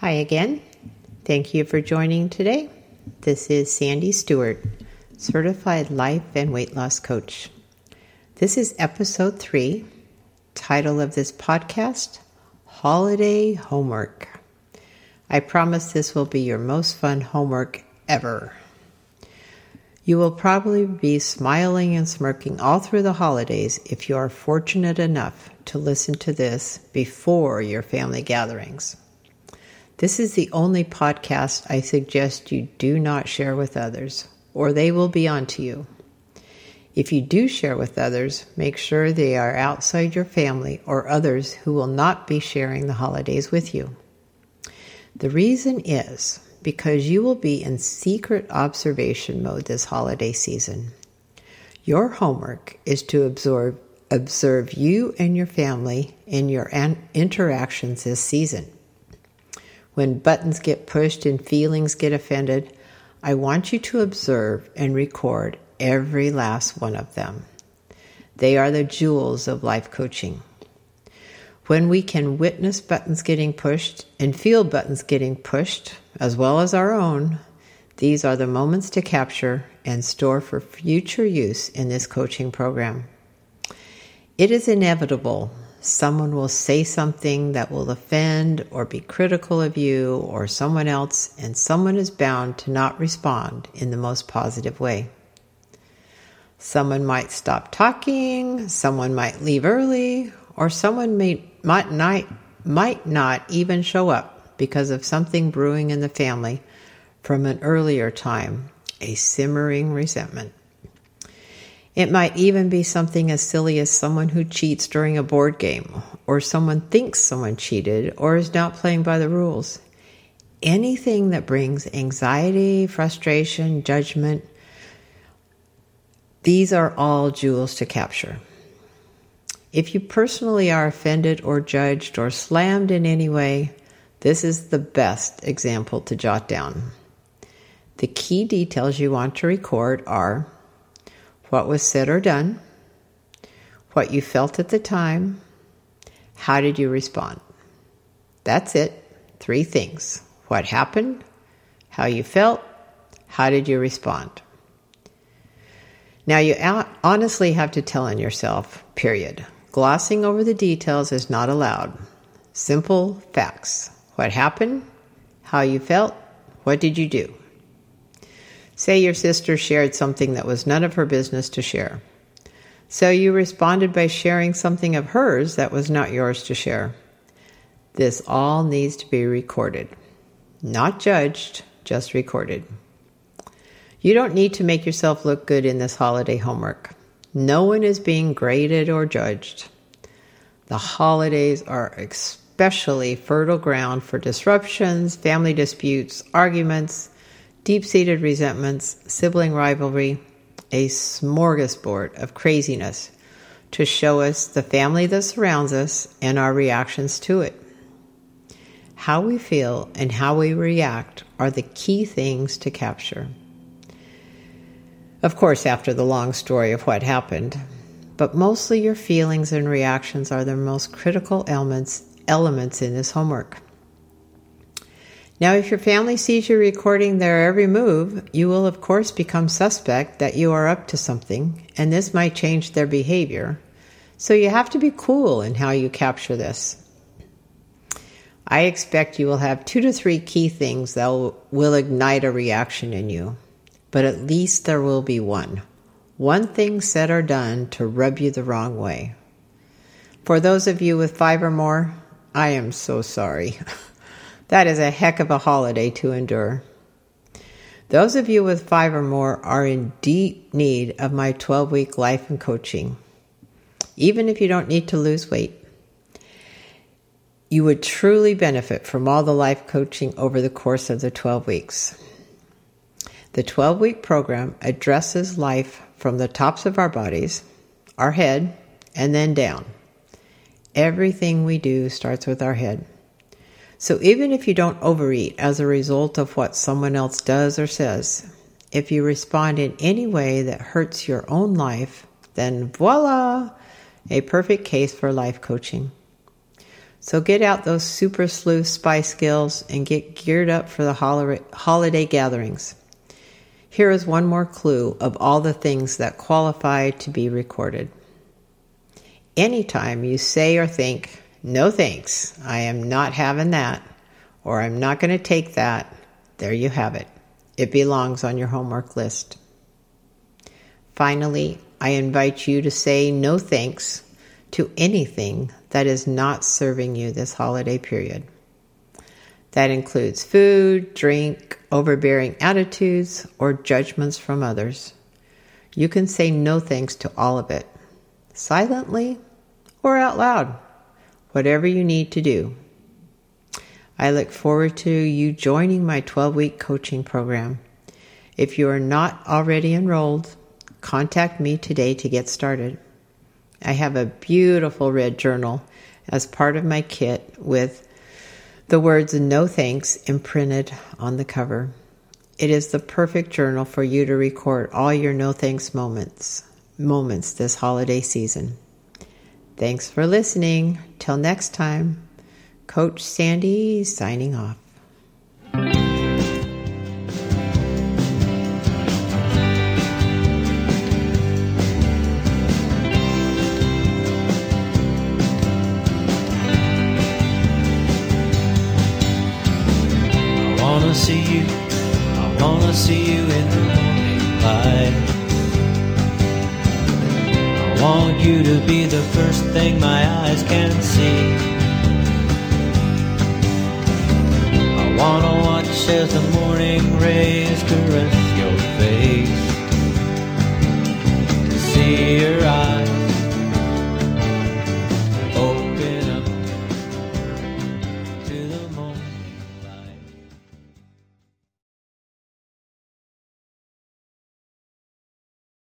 Hi again. Thank you for joining today. This is Sandy Stewart, Certified Life and Weight Loss Coach. This is episode three. Title of this podcast Holiday Homework. I promise this will be your most fun homework ever. You will probably be smiling and smirking all through the holidays if you are fortunate enough to listen to this before your family gatherings. This is the only podcast I suggest you do not share with others, or they will be onto you. If you do share with others, make sure they are outside your family or others who will not be sharing the holidays with you. The reason is because you will be in secret observation mode this holiday season. Your homework is to absorb, observe you and your family in your an- interactions this season. When buttons get pushed and feelings get offended, I want you to observe and record every last one of them. They are the jewels of life coaching. When we can witness buttons getting pushed and feel buttons getting pushed, as well as our own, these are the moments to capture and store for future use in this coaching program. It is inevitable someone will say something that will offend or be critical of you or someone else, and someone is bound to not respond in the most positive way. Someone might stop talking, someone might leave early, or someone may, might, not, might not even show up because of something brewing in the family from an earlier time, a simmering resentment. It might even be something as silly as someone who cheats during a board game, or someone thinks someone cheated, or is not playing by the rules. Anything that brings anxiety, frustration, judgment, these are all jewels to capture. If you personally are offended or judged or slammed in any way, this is the best example to jot down. The key details you want to record are what was said or done, what you felt at the time, how did you respond. That's it. Three things what happened, how you felt, how did you respond. Now, you honestly have to tell on yourself, period. Glossing over the details is not allowed. Simple facts. What happened? How you felt? What did you do? Say your sister shared something that was none of her business to share. So you responded by sharing something of hers that was not yours to share. This all needs to be recorded. Not judged, just recorded. You don't need to make yourself look good in this holiday homework. No one is being graded or judged. The holidays are especially fertile ground for disruptions, family disputes, arguments, deep seated resentments, sibling rivalry, a smorgasbord of craziness to show us the family that surrounds us and our reactions to it. How we feel and how we react are the key things to capture. Of course, after the long story of what happened, but mostly your feelings and reactions are the most critical elements elements in this homework. Now, if your family sees you recording their every move, you will, of course, become suspect that you are up to something, and this might change their behavior. So you have to be cool in how you capture this. I expect you will have two to three key things that will ignite a reaction in you, but at least there will be one. One thing said or done to rub you the wrong way. For those of you with five or more, I am so sorry. That is a heck of a holiday to endure. Those of you with five or more are in deep need of my 12 week life and coaching, even if you don't need to lose weight. You would truly benefit from all the life coaching over the course of the 12 weeks. The 12 week program addresses life from the tops of our bodies, our head, and then down. Everything we do starts with our head. So even if you don't overeat as a result of what someone else does or says, if you respond in any way that hurts your own life, then voila, a perfect case for life coaching. So get out those super sleuth spy skills and get geared up for the holiday gatherings. Here is one more clue of all the things that qualify to be recorded. Anytime you say or think, no thanks, I am not having that, or I'm not going to take that, there you have it. It belongs on your homework list. Finally, I invite you to say no thanks to anything that is not serving you this holiday period. That includes food, drink, overbearing attitudes, or judgments from others. You can say no thanks to all of it, silently or out loud, whatever you need to do. I look forward to you joining my 12 week coaching program. If you are not already enrolled, contact me today to get started. I have a beautiful red journal as part of my kit with the words no thanks imprinted on the cover. It is the perfect journal for you to record all your no thanks moments moments this holiday season. Thanks for listening. Till next time, Coach Sandy signing off. See you. I wanna see you in the morning light. I want you to be the first thing my eyes can't see. I wanna watch as the morning rays caress your face. To see your eyes.